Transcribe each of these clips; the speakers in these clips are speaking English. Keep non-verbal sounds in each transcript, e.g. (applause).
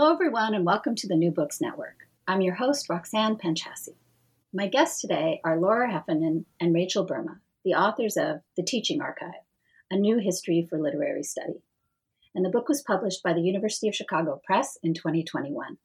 Hello, everyone, and welcome to the New Books Network. I'm your host, Roxanne Panchasi. My guests today are Laura Heffernan and Rachel Buurma, the authors of The Teaching Archive, A New History for Literary Study. And the book was published by the University of Chicago Press in 2021.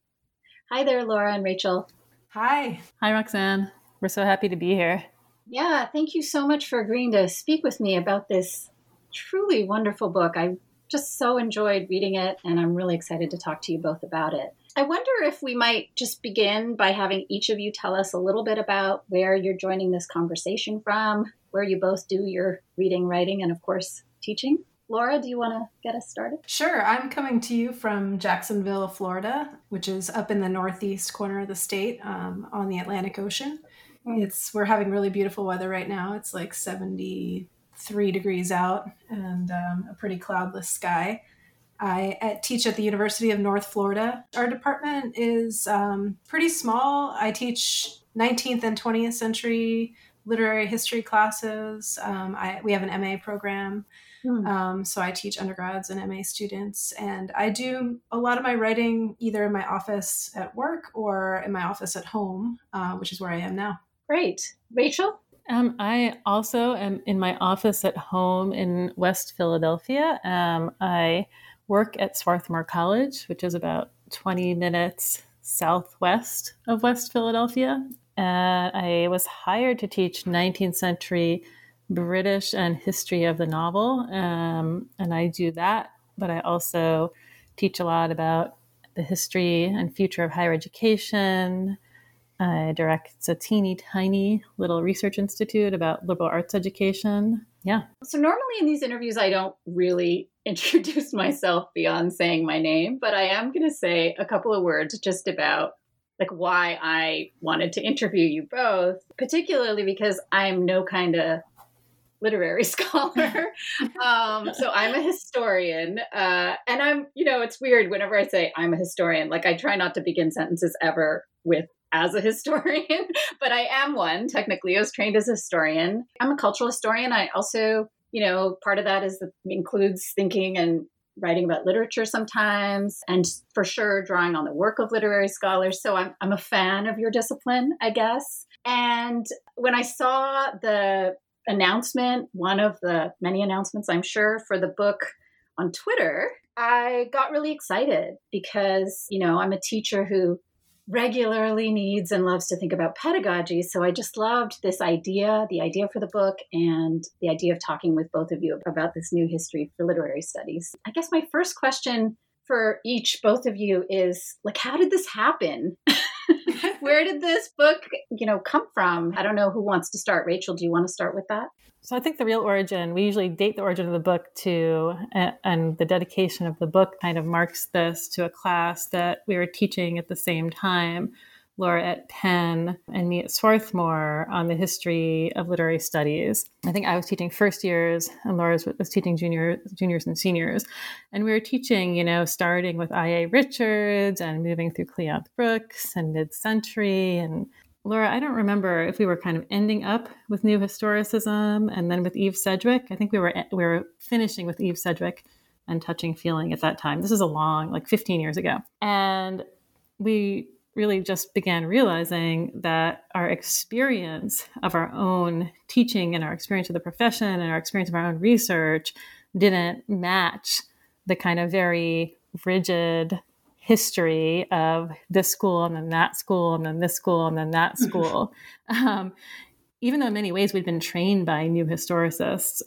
Hi there, Laura and Rachel. Hi. Hi, Roxanne. We're so happy to be here. Yeah, thank you so much for agreeing to speak with me about this truly wonderful book. I just so enjoyed reading it, and I'm really excited to talk to you both about it. I wonder if we might just begin by having each of you tell us a little bit about where you're joining this conversation from, where you both do your reading, writing, and of course, teaching. Laura, do you want to get us started? Sure. I'm coming to you from Jacksonville, Florida, which is up in the northeast corner of the state um, on the Atlantic Ocean. Hmm. It's we're having really beautiful weather right now. It's like 70 three degrees out and um, a pretty cloudless sky. I at, teach at the University of North Florida. Our department is um, pretty small. I teach 19th and 20th century literary history classes. Um, I, we have an MA program. Hmm. Um, so I teach undergrads and MA students, and I do a lot of my writing either in my office at work or in my office at home, uh, which is where I am now. Great, Rachel. Um, I also am in my office at home in West Philadelphia. Um, I work at Swarthmore College, which is about 20 minutes southwest of West Philadelphia. Uh, I was hired to teach 19th century British and history of the novel, um, and I do that. But I also teach a lot about the history and future of higher education, I direct a teeny tiny little research institute about liberal arts education. Yeah. So, normally in these interviews, I don't really (laughs) introduce myself beyond saying my name, but I am going to say a couple of words just about like why I wanted to interview you both, particularly because I'm no kind of literary (laughs) scholar. um, so I'm a historian. Uh, and I'm, you know, it's weird whenever I say I'm a historian, like I try not to begin sentences ever with as a (laughs) historian, but I am one. Technically, I was trained as a historian. I'm a cultural historian. I also, you know, part of that is includes thinking and writing about literature sometimes, and for sure drawing on the work of literary scholars. So I'm I'm a fan of your discipline, I guess. And when I saw the announcement, one of the many announcements, I'm sure, for the book on Twitter, I got really excited because, you know, I'm a teacher who regularly needs and loves to think about pedagogy. So I just loved this idea, the idea for the book, and the idea of talking with both of you about this new history for literary studies. I guess my first question for each, both of you, is like, how did this happen? (laughs) (laughs) Where did this book, you know, come from? I don't know who wants to start. Rachel, do you want to start with that? So I think the real origin, we usually date the origin of the book to, and the dedication of the book kind of marks this to a class that we were teaching at the same time. Laura at Penn and me at Swarthmore on the history of literary studies. I think I was teaching first years and Laura was teaching junior, juniors and seniors. And we were teaching, you know, starting with I.A. Richards and moving through Cleanth Brooks and mid century and Laura, I don't remember if we were kind of ending up with New Historicism and then with Eve Sedgwick. I think we were we were finishing with Eve Sedgwick and Touching Feeling at that time. This is a long, like 15 years ago. And we really just began realizing that our experience of our own teaching and our experience of the profession and our experience of our own research didn't match the kind of very rigid history of this school and then that school and then this school and then that (laughs) school. um, even though in many ways we'd been trained by new historicists.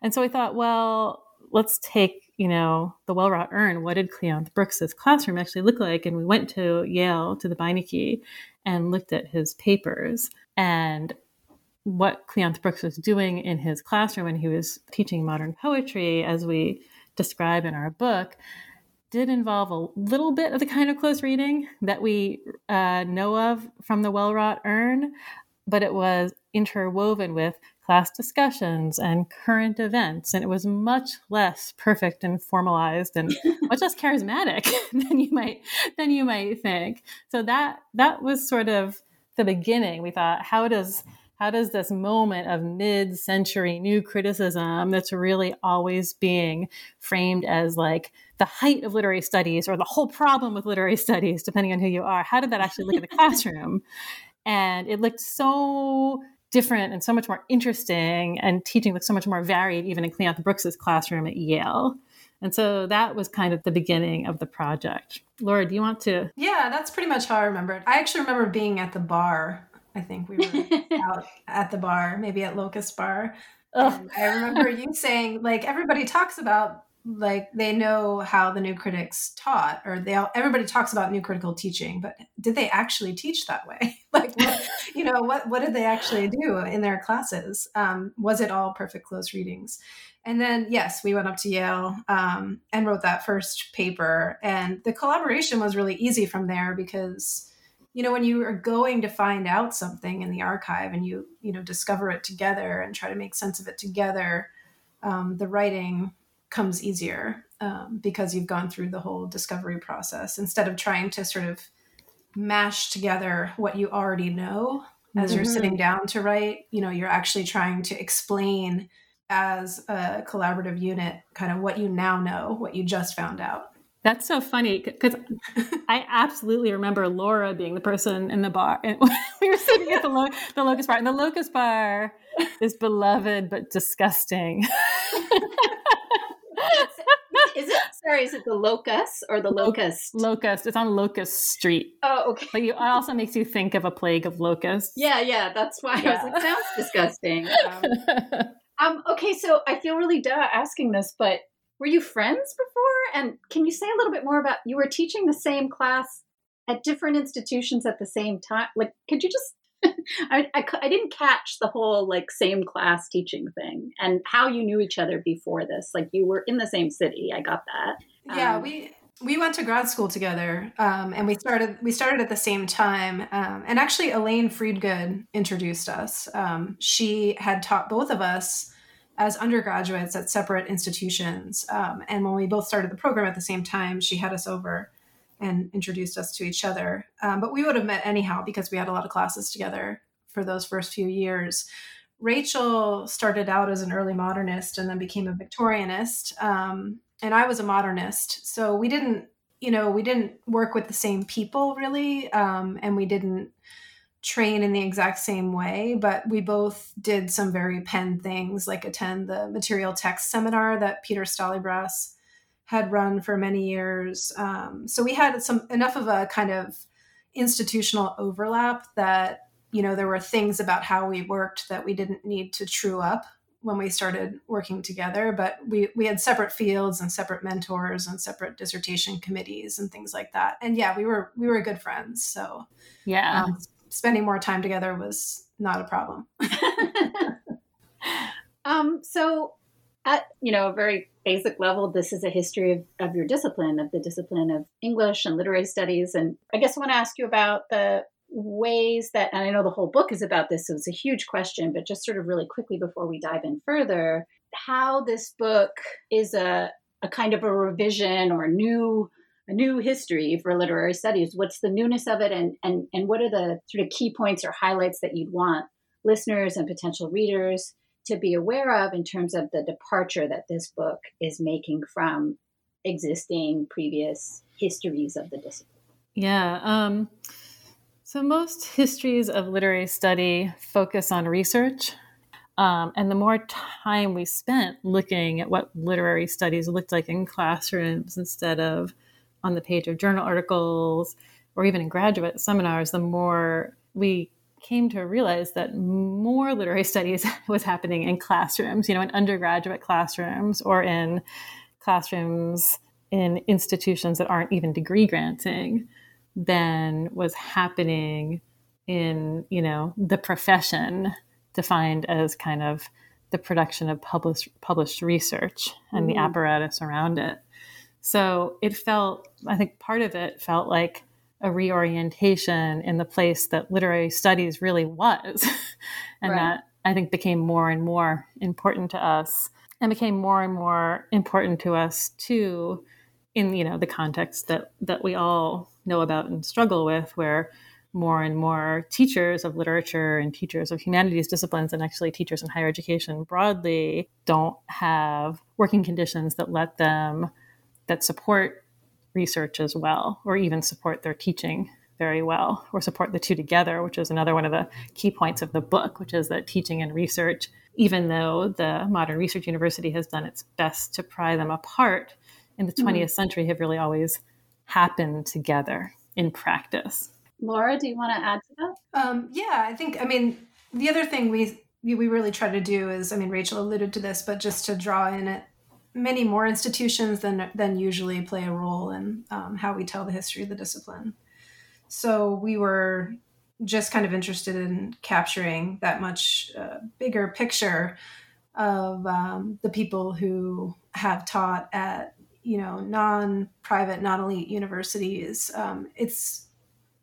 And so I thought, well, let's take, you know, the well-wrought urn. What did Cleanth Brooks's classroom actually look like? And we went to Yale, to the Beinecke, and looked at his papers and what Cleanth Brooks was doing in his classroom when he was teaching modern poetry, as we describe in our book did involve a little bit of the kind of close reading that we uh, know of from the Well-Wrought Urn, but it was interwoven with class discussions and current events. And it was much less perfect and formalized and (laughs) much less charismatic (laughs) than you might than you might think. So that that was sort of the beginning. We thought, how does how does this moment of mid-century new criticism that's really always being framed as like the height of literary studies or the whole problem with literary studies, depending on who you are, how did that actually look in the (laughs) classroom? And it looked so different and so much more interesting and teaching looked so much more varied even in Cleanth Brooks's classroom at Yale. And so that was kind of the beginning of the project. Laura, do you want to? Yeah, that's pretty much how I remember it. I actually remember being at the bar. I think we were (laughs) out at the bar, maybe at Locust Bar. I remember you saying, like, everybody talks about like they know how the new critics taught or they all everybody talks about new critical teaching but did they actually teach that way? (laughs) Like what, (laughs) you know what what did they actually do in their classes? Um, was it all perfect close readings? And then yes we went up to yale um, and wrote that first paper and the collaboration was really easy from there because you know when you are going to find out something in the archive and you you know discover it together and try to make sense of it together um, the writing comes easier um, because you've gone through the whole discovery process instead of trying to sort of mash together what you already know as mm-hmm. you're sitting down to write you know you're actually trying to explain as a collaborative unit kind of what you now know what you just found out that's so funny because I absolutely remember Laura being the person in the bar. And (laughs) we were sitting at the, lo- the Locust Bar, and the Locust Bar is beloved but disgusting. (laughs) is it sorry? Is it the locust or the locust? Locust. It's on Locust Street. Oh, okay. But you, it also makes you think of a plague of locusts. Yeah, yeah. That's why yeah. I was like, sounds disgusting. Um, (laughs) um, okay, so I feel really duh asking this, but were you friends before? And can you say a little bit more about you were teaching the same class at different institutions at the same time? Like, could you just (laughs) I, I, I, didn't catch the whole like same class teaching thing and how you knew each other before this. Like you were in the same city. I got that. Yeah, um, we we went to grad school together, um, and we started we started at the same time. Um, and actually, Elaine Freedgood introduced us. Um, she had taught both of us as undergraduates at separate institutions, um, and when we both started the program at the same time, she had us over and introduced us to each other. Um, but we would have met anyhow because we had a lot of classes together for those first few years. Rachel started out as an early modernist and then became a Victorianist. Um, and I was a modernist. So we didn't, you know, we didn't work with the same people really. Um, and we didn't train in the exact same way, but we both did some very Penn things like attend the material text seminar that Peter Stallybrass had run for many years. Um, so we had some enough of a kind of institutional overlap that you know there were things about how we worked that we didn't need to true up when we started working together but we we had separate fields and separate mentors and separate dissertation committees and things like that. And yeah we were we were good friends. So yeah. um, spending more time together was not a problem. (laughs) Um so at you know a very basic level this is a history of, of your discipline of the discipline of english and literary studies. And i guess i want to ask you about the ways that and i know the whole book is about this so it's a huge question but just sort of really quickly before we dive in further how this book is a, a kind of a revision or a new a new history for literary studies. What's the newness of it? And and and what are the sort of key points or highlights that you'd want listeners and potential readers to be aware of in terms of the departure that this book is making from existing previous histories of the discipline? Yeah. Um, so, most histories of literary study focus on research. Um, and the more time we spent looking at what literary studies looked like in classrooms instead of on the page of journal articles or even in graduate seminars, the more we came to realize that more literary (laughs) studies (laughs) was happening in classrooms, you know, in undergraduate classrooms or in classrooms in institutions that aren't even degree granting than was happening in, you know, the profession defined as kind of the production of published published research and mm. the apparatus around it. So it felt, I think part of it felt like a reorientation in the place that literary studies really was. (laughs) and right. that I think became more and more important to us and became more and more important to us too in you know the context that that we all know about and struggle with where more and more teachers of literature and teachers of humanities disciplines and actually teachers in higher education broadly don't have working conditions that let them that support research as well or even support their teaching very well or support the two together which is another one of the key points of the book which is that teaching and research even though the modern research university has done its best to pry them apart in the 20th mm-hmm. century have really always happened together in practice Laura, do you want to add to that? Um, yeah, I think, I mean, the other thing we we really try to do is, I mean, Rachel alluded to this, but just to draw in it many more institutions than than usually play a role in um, how we tell the history of the discipline. So we were just kind of interested in capturing that much uh, bigger picture of um, the people who have taught at you know non-private non-elite universities um, it's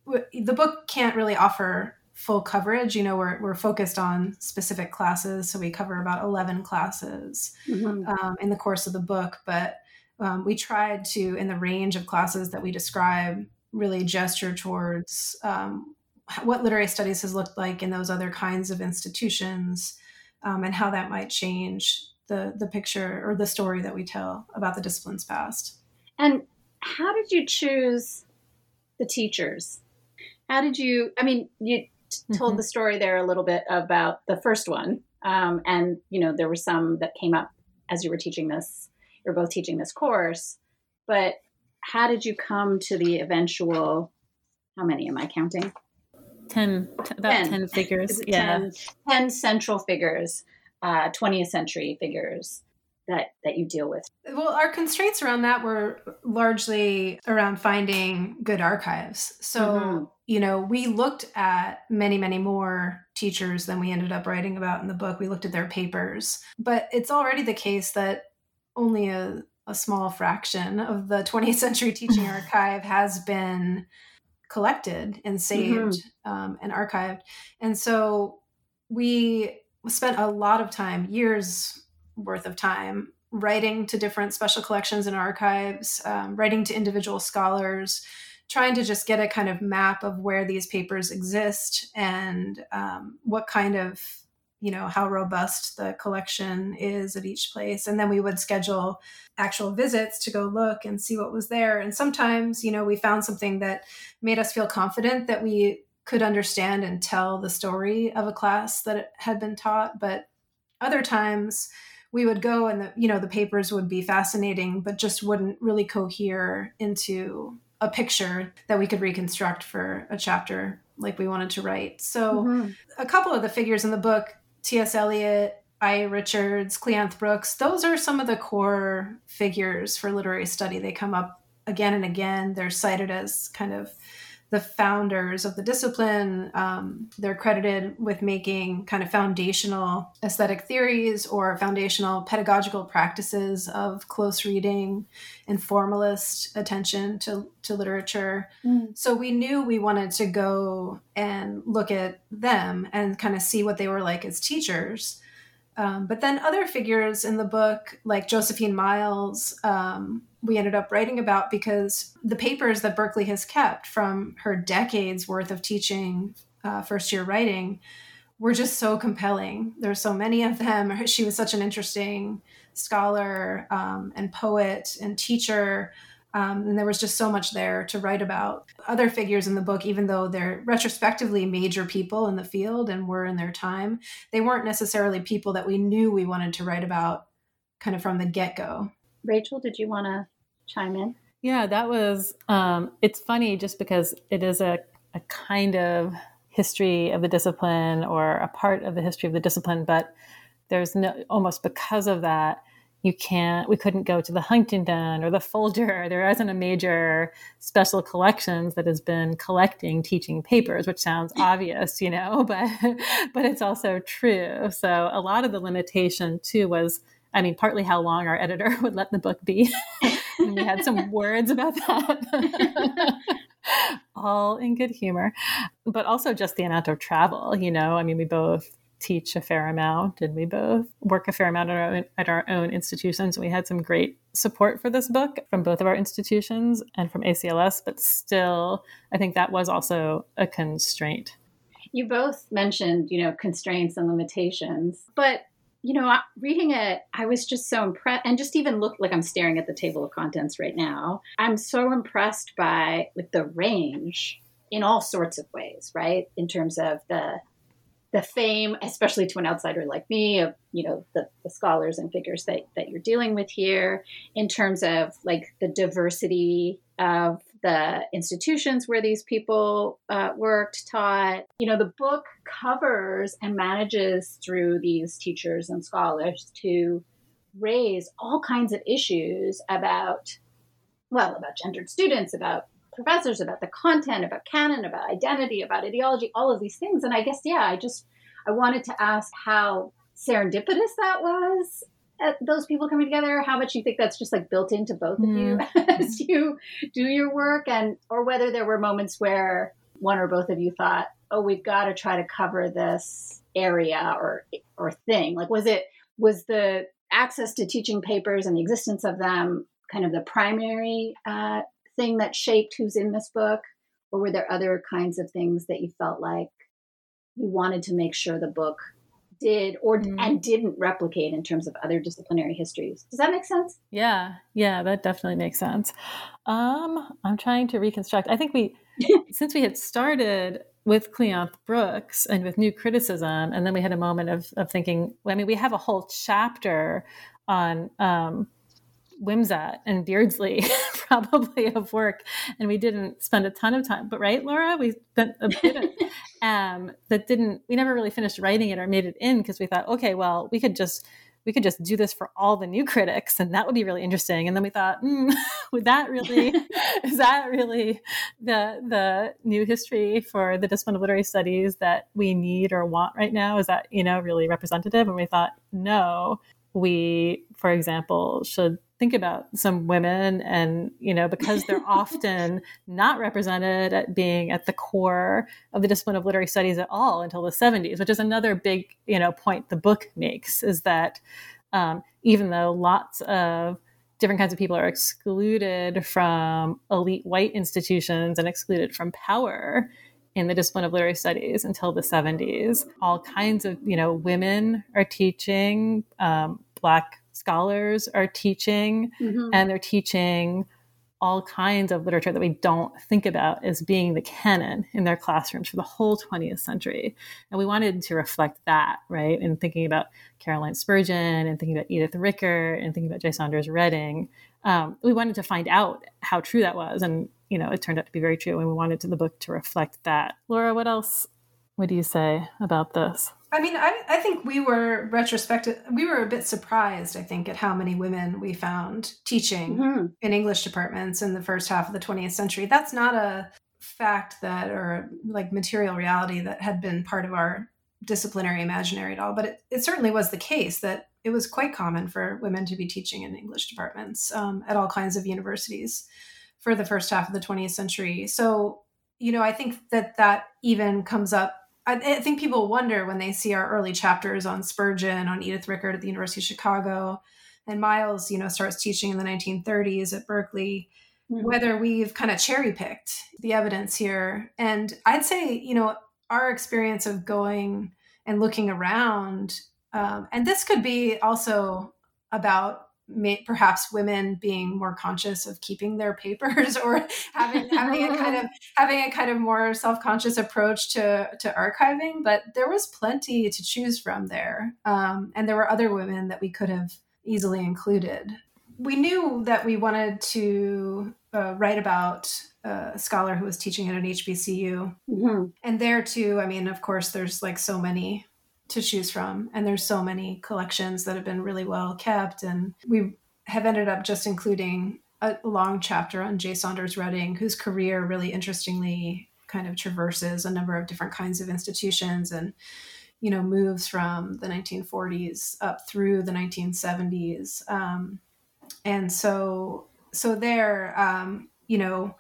the book can't really offer full coverage. You know, we're, we're focused on specific classes. So we cover about 11 classes mm-hmm. um, in the course of the book. But um, we tried to, in the range of classes that we describe, really gesture towards um, what literary studies has looked like in those other kinds of institutions um, and how that might change the, the picture or the story that we tell about the discipline's past. And how did you choose the teachers? How did you? I mean, you t- told mm-hmm. the story there a little bit about the first one, um, and you know there were some that came up as you were teaching this. You're both teaching this course, but how did you come to the eventual? How many am I counting? 10 about 10, 10 figures (laughs) yeah 10, 10 central figures uh, 20th century figures that that you deal with? Well our constraints around that were largely around finding good archives. So mm-hmm. you know we looked at many many more teachers than we ended up writing about in the book. We looked at their papers. But it's already the case that only a, a small fraction of the (laughs) 20th century teaching (laughs) archive has been collected and saved mm-hmm. um, and archived. And so we spent a lot of time years worth of time writing to different special collections and archives, um, writing to individual scholars, trying to just get a kind of map of where these papers exist and um, what kind of you know how robust the collection is at each place. And then we would schedule actual visits to go look and see what was there. And sometimes you know we found something that made us feel confident that we could understand and tell the story of a class that had been taught. But other times we would go and the you know the papers would be fascinating but just wouldn't really cohere into a picture that we could reconstruct for a chapter like we wanted to write. So mm-hmm. a couple of the figures in the book ts eliot i. Richards cleanth brooks those are some of the core figures for literary study. They come up again and again. They're cited as kind of the founders of the discipline. Um, they're credited with making kind of foundational aesthetic theories or foundational pedagogical practices of close reading and formalist attention to, to literature. Mm. So we knew we wanted to go and look at them and kind of see what they were like as teachers. Um, but then other figures in the book, like Josephine Miles, um, we ended up writing about because the papers that Berkeley has kept from her decades worth of teaching uh, first year writing were just so compelling. There's so many of them. (laughs) She was such an interesting scholar um, and poet and teacher. Um, and there was just so much there to write about. Other figures in the book, even though they're retrospectively major people in the field and were in their time, they weren't necessarily people that we knew we wanted to write about kind of from the get go. Rachel, did you want to chime in? Yeah, that was, um, it's funny just because it is a, a kind of history of the discipline or a part of the history of the discipline, but there's no, almost because of that, you can't we couldn't go to the huntington or the folger there isn't a major special collections that has been collecting teaching papers which sounds obvious you know (laughs) but but it's also true so a lot of the limitation too was I mean, partly how long our editor (laughs) would let the book be. (laughs) and we had some words about that. All in good humor, but also just the amount of travel. You know, I mean, we both teach a fair amount and we both work a fair amount at our, own, at our own institutions. We had some great support for this book from both of our institutions and from ACLS, but still, I think that was also a constraint. You both mentioned, you know, constraints and limitations, but you know, reading it, I was just so impressed, and just even look like I'm staring at the table of contents right now. I'm so impressed by like the range in all sorts of ways, right? In terms of the the fame, especially to an outsider like me, of you know the, the scholars and figures that, that you're dealing with here, in terms of like the diversity of the institutions where these people uh, worked, taught. You know, the book covers and manages through these teachers and scholars to raise all kinds of issues about, well, about gendered students, about professors about the content, about canon, about identity, about ideology, all of these things. And I guess, yeah, I just I wanted to ask how serendipitous that was those people coming together how much you think that's just like built into both of you mm. (laughs) as you do your work and or whether there were moments where one or both of you thought oh we've got to try to cover this area or or thing like was it was the access to teaching papers and the existence of them kind of the primary uh, thing that shaped who's in this book? Or were there other kinds of things that you felt like you wanted to make sure the book did or mm. and didn't replicate in terms of other disciplinary histories. Does that make sense? Yeah, yeah, that definitely makes sense. Um, I'm trying to reconstruct. I think we, (laughs) since we had started with Cleanth Brooks and with new criticism, and then we had a moment of of thinking. I mean, we have a whole chapter on um, Wimsatt and Beardsley (laughs) probably of work, and we didn't spend a ton of time. But right, Laura, we spent a bit of, (laughs) um, that didn't. We never really finished writing it or made it in because we thought, okay, well, we could just we could just do this for all the new critics, and that would be really interesting. And then we thought, mm, (laughs) would that really is that really the the new history for the discipline of literary studies that we need or want right now? Is that you know really representative? And we thought, no, we, for example, should think about some women and you know because they're (laughs) often not represented at being at the core of the discipline of literary studies at all until the 70s which is another big you know point the book makes is that um, even though lots of different kinds of people are excluded from elite white institutions and excluded from power in the discipline of literary studies until the 70s all kinds of you know women are teaching um, black scholars are teaching mm-hmm. and they're teaching all kinds of literature that we don't think about as being the canon in their classrooms for the whole 20th century. And we wanted to reflect that, right? In thinking about Caroline Spurgeon and thinking about Edith Rickert and thinking about J. Saunders Redding. Um, we wanted to find out how true that was. And, you know, it turned out to be very true. And we wanted the book to reflect that. Laura, what else would you say about this? I mean, I, I think we were retrospective. We were a bit surprised, I think, at how many women we found teaching mm-hmm. in English departments in the first half of the 20th century. That's not a fact that, or like material reality that had been part of our disciplinary imaginary at all. But it, it certainly was the case that it was quite common for women to be teaching in English departments um, at all kinds of universities for the first half of the 20th century. So, you know, I think that that even comes up I, I think people wonder when they see our early chapters on Spurgeon, on Edith Rickert at the University of Chicago, and Miles, you know, starts teaching in the 1930s at Berkeley, mm-hmm. whether we've kind of cherry picked the evidence here. And I'd say, you know, our experience of going and looking around, um, and this could be also about may, perhaps women being more conscious of keeping their papers (laughs) or having having a kind of (laughs) having a kind of more self-conscious approach to to archiving but there was plenty to choose from there. Um, and there were other women that we could have easily included. We knew that we wanted to uh, write about a scholar who was teaching at an hbcu mm-hmm. and there too i mean of course there's like so many to choose from and there's so many collections that have been really well kept and we have ended up just including a long chapter on J. Saunders Redding, whose career really interestingly kind of traverses a number of different kinds of institutions and you know moves from the 1940s up through the 1970s um, and so so there, um, you know,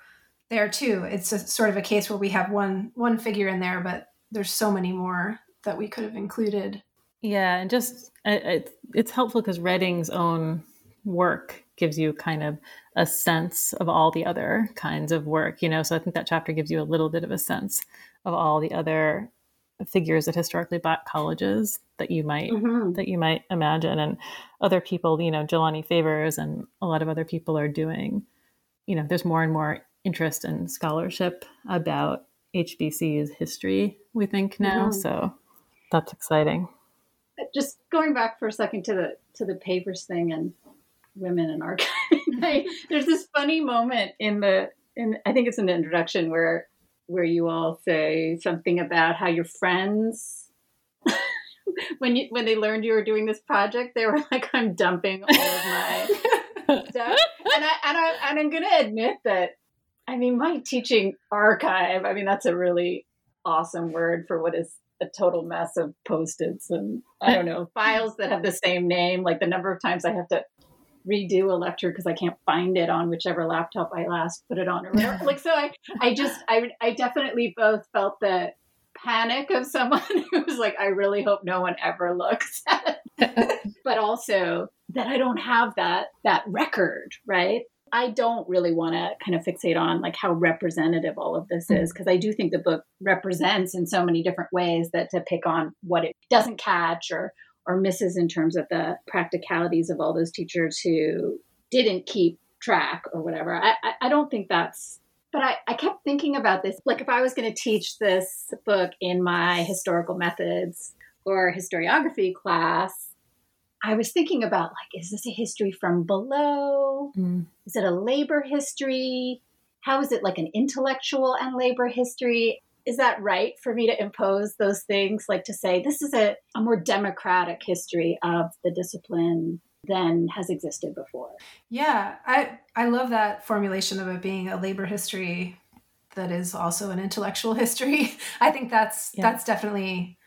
there too, it's a, sort of a case where we have one one figure in there, but there's so many more that we could have included. Yeah, and just it, it's helpful because Redding's own work gives you kind of a sense of all the other kinds of work, you know. So I think that chapter gives you a little bit of a sense of all the other figures at historically black colleges that you might mm-hmm. that you might imagine and other people you know jelani favors and a lot of other people are doing you know there's more and more interest and scholarship about hbc's history we think now mm-hmm. so that's exciting. Just going back for a second to the to the papers thing and women in archiving (laughs) there's this funny moment in the in i think it's in the introduction where where you all say something about how your friends (laughs) when you when they learned you were doing this project they were (laughs) like i'm dumping all of my stuff. And i and i and i'm gonna admit that i mean my teaching archive i mean that's a really awesome word for what is a total mess of post-its and i don't know files that have the same name like the number of times i have to redo a lecture because I can't find it on whichever laptop I last put it on or whatever. like so I I just I I definitely both felt the panic of someone (laughs) who was like, I really hope no one ever looks at it. (laughs) but also that I don't have that that record, right? I don't really want to kind of fixate on like how representative all of this mm-hmm. is because I do think the book represents in so many different ways that to pick on what it doesn't catch or or misses in terms of the practicalities of all those teachers who didn't keep track or whatever. I, I, I don't think that's, but I, I kept thinking about this. Like, if I was going to teach this book in my historical methods or historiography class, I was thinking about like, is this a history from below? Mm. Is it a labor history? How is it like an intellectual and labor history? is that right for me to impose those things like to say this is a, a more democratic history of the discipline than has existed before yeah i i love that formulation of it being a labor history that is also an intellectual (laughs) history i think that's yeah. that's definitely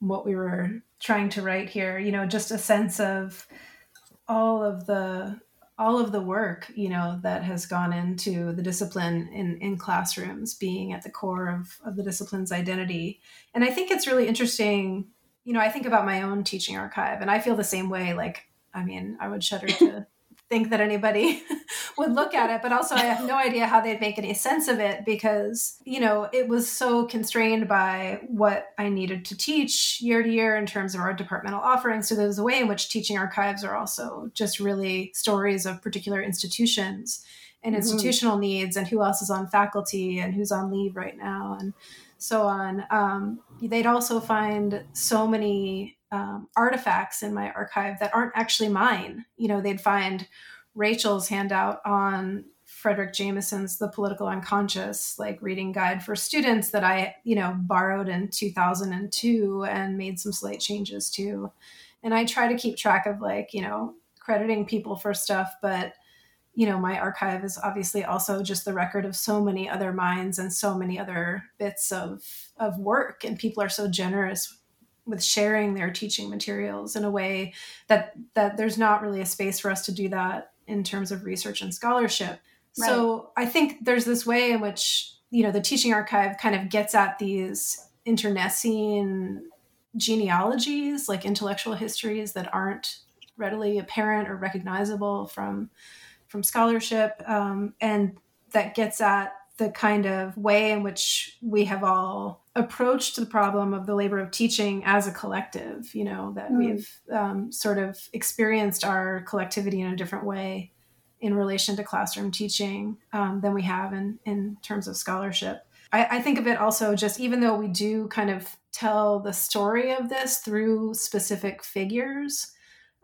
what we were trying to write here you know just a sense of all of the all of the work you know that has gone into the discipline in in classrooms being at the core of of the discipline's identity. And i think it's really interesting you know i think about my own teaching archive and i feel the same way like i mean i would shudder to (laughs) think that anybody (laughs) would look at it but also i have no idea how they'd make any sense of it because you know it was so constrained by what i needed to teach year to year in terms of our departmental offerings so there's a way in which teaching archives are also just really stories of particular institutions and mm-hmm. institutional needs and who else is on faculty and who's on leave right now and so on um, they'd also find so many um, artifacts in my archive that aren't actually mine. You know, they'd find Rachel's handout on Fredric Jameson's The Political Unconscious, like reading guide for students that I, you know, borrowed in 2002 and made some slight changes to. And I try to keep track of like, you know, crediting people for stuff, but you know, my archive is obviously also just the record of so many other minds and so many other bits of of work and people are so generous with sharing their teaching materials in a way that that there's not really a space for us to do that in terms of research and scholarship. Right. So I think there's this way in which you know the teaching archive kind of gets at these internecine genealogies, like intellectual histories that aren't readily apparent or recognizable from from scholarship, um, and that gets at the kind of way in which we have all approached the problem of the labor of teaching as a collective you know that mm. we've um, sort of experienced our collectivity in a different way in relation to classroom teaching um, than we have in, in terms of scholarship I, I think of it also just even though we do kind of tell the story of this through specific figures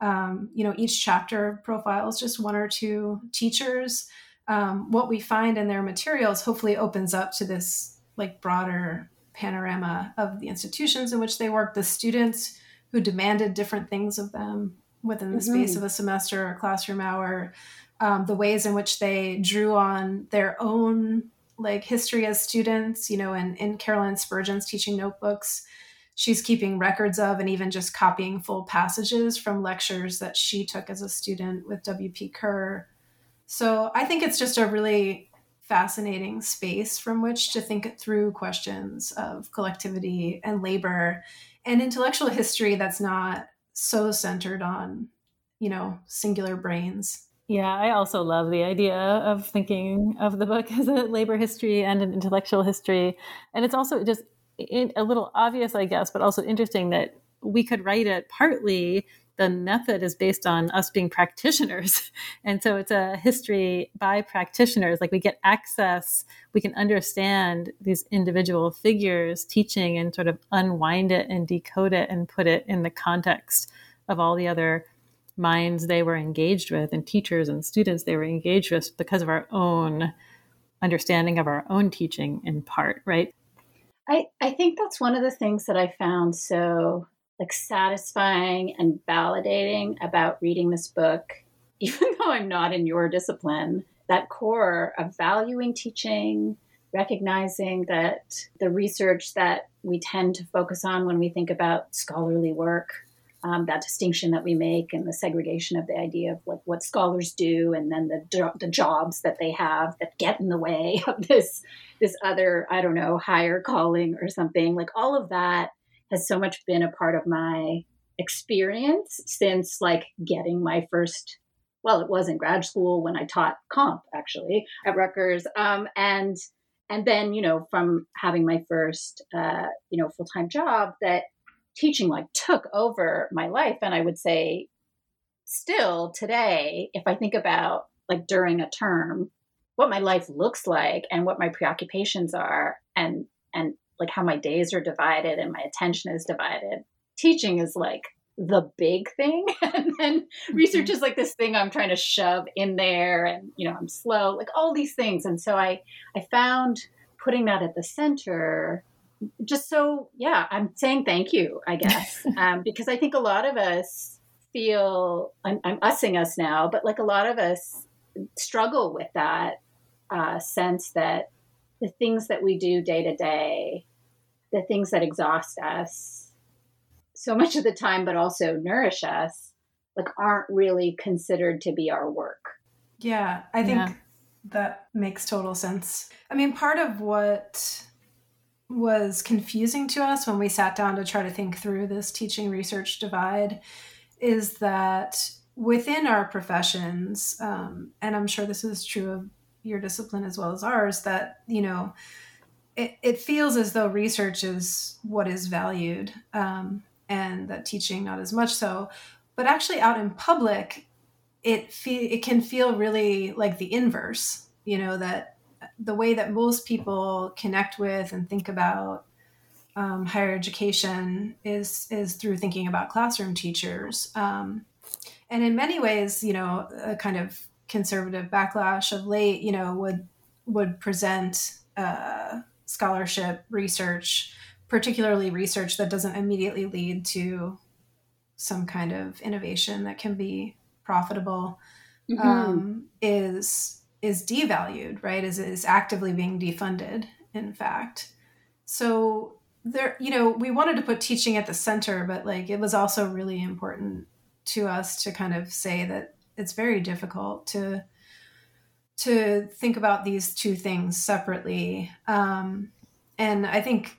um, you know each chapter profiles just one or two teachers um, what we find in their materials hopefully opens up to this like broader panorama of the institutions in which they worked, the students who demanded different things of them within the mm-hmm. space of a semester or classroom hour, um, the ways in which they drew on their own like history as students, you know, in, in Carolyn Spurgeon's teaching notebooks, she's keeping records of and even just copying full passages from lectures that she took as a student with W.P. Kerr So I think it's just a really fascinating space from which to think through questions of collectivity and labor and intellectual history that's not so centered on, you know, singular brains. Yeah, I also love the idea of thinking of the book (laughs) as a labor history and an intellectual history. And it's also just a little obvious, I guess, but also interesting that we could write it partly the method is based on us being practitioners. (laughs) And so it's a history by practitioners. Like we get access, we can understand these individual figures teaching and sort of unwind it and decode it and put it in the context of all the other minds they were engaged with and teachers and students they were engaged with because of our own understanding of our own teaching in part, right? I, I think that's one of the things that I found so like satisfying and validating about reading this book, (laughs) even though I'm not in your discipline, that core of valuing teaching, recognizing that the research that we tend to focus on when we think about scholarly work, um, that distinction that we make and the segregation of the idea of like what scholars do and then the, the jobs that they have that get in the way (laughs) of this this other i don't know higher calling or something like all of that has so much been a part of my experience since like getting my first well it was in grad school when i taught comp actually at rutgers. Um, and and then you know from having my first uh, you know full-time job that teaching like took over my life. And i would say still today if i think about like during a term what my life looks like and what my preoccupations are and and like how my days are divided and my attention is divided. Teaching is like the big thing (laughs) and then mm-hmm. research is like this thing i'm trying to shove in there and you know i'm slow like all these things and so i i found putting that at the center just so yeah i'm saying thank you i guess (laughs) um, because i think a lot of us feel I'm, I'm ussing us now but like a lot of us struggle with that uh, sense that the things that we do day to day the things that exhaust us so much of the time, but also nourish us, like aren't really considered to be our work. Yeah, I think yeah. that makes total sense. I mean, part of what was confusing to us when we sat down to try to think through this teaching research divide is that within our professions, um, and I'm sure this is true of your discipline as well as ours, that, you know, it, it feels as though research is what is valued um, and that teaching not as much so. But actually out in public it fe- it can feel really like the inverse you know that the way that most people connect with and think about um, higher education is is through thinking about classroom teachers. Um, and in many ways you know a kind of conservative backlash of late you know would would present uh, scholarship research, particularly research that doesn't immediately lead to some kind of innovation that can be profitable, mm-hmm. um, is is devalued, right? Is is actively being defunded, in fact. So there, you know, we wanted to put teaching at the center, but like it was also really important to us to kind of say that it's very difficult to to think about these two things separately. Um, and I think,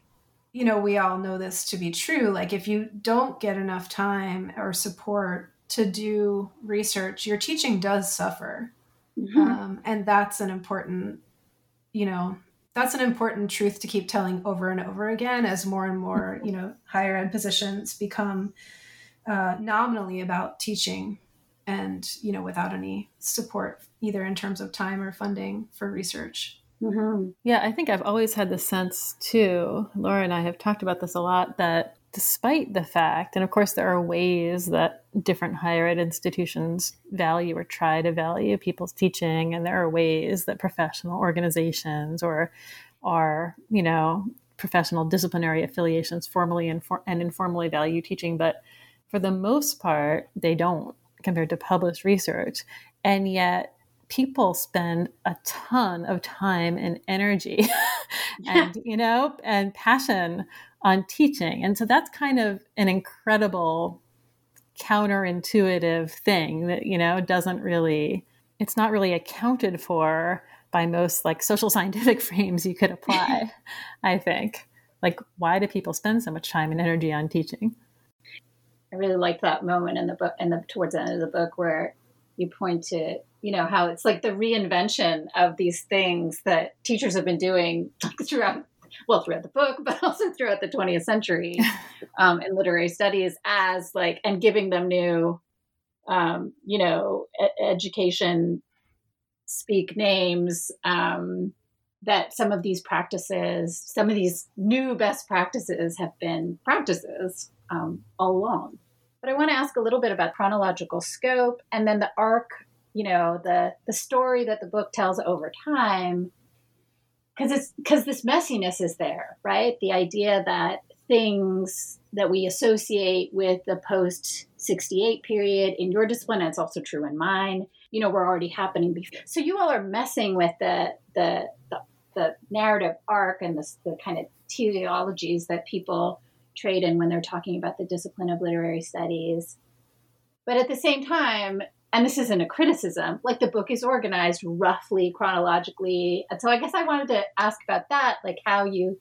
you know, we all know this to be true. Like, if you don't get enough time or support to do research, your teaching does suffer. Mm-hmm. Um, and that's an important, you know, that's an important truth to keep telling over and over again as more and more, you know, higher ed positions become uh, nominally about teaching and you know without any support either in terms of time or funding for research mm-hmm. yeah i think i've always had the sense too laura and i have talked about this a lot that despite the fact and of course there are ways that different higher ed institutions value or try to value people's teaching and there are ways that professional organizations or are you know professional disciplinary affiliations formally and, for- and informally value teaching but for the most part they don't compared to published research. And yet, people spend a ton of time and energy (laughs) and, you know, and passion on teaching. And so that's kind of an incredible counterintuitive thing that, you know, doesn't really it's not really accounted for by most like social scientific (laughs) frames you could apply, (laughs) I think. Like, why do people spend so much time and energy on teaching? I really like that moment in the book, and the towards the end of the book, where you point to, you know, how it's like the reinvention of these things that teachers have been doing (laughs) throughout, well, throughout the book, but (laughs) also throughout the 20th century (laughs) um, in literary studies, as like, and giving them new, um, you know, e- education speak names. Um, that some of these practices, some of these new best practices have been practices um, all along. But I want to ask a little bit about chronological scope and then the arc, you know, the the story that the book tells over time. Because it's because this messiness is there, right? The idea that things that we associate with the post 68 period in your discipline, and it's also true in mine, you know, were already happening before. So you all are messing with the the the, the narrative arc and the, the kind of teleologies that people trade in when they're talking about the discipline of literary studies. But at the same time, and this isn't a criticism, like the book is organized roughly chronologically. And so I guess I wanted to ask about that, like how you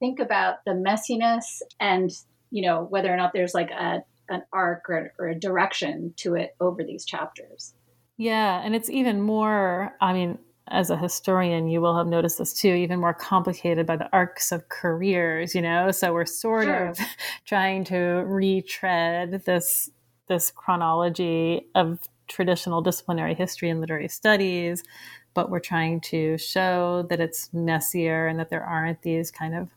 think about the messiness and, you know, whether or not there's like a, an arc or, or a direction to it over these chapters. Yeah. And it's even more, I mean, as a historian, you will have noticed this too, even more complicated by the arcs of careers, you know? So we're sort sure. of (laughs) trying to retread this this chronology of traditional disciplinary history and literary studies, but we're trying to show that it's messier and that there aren't these kind of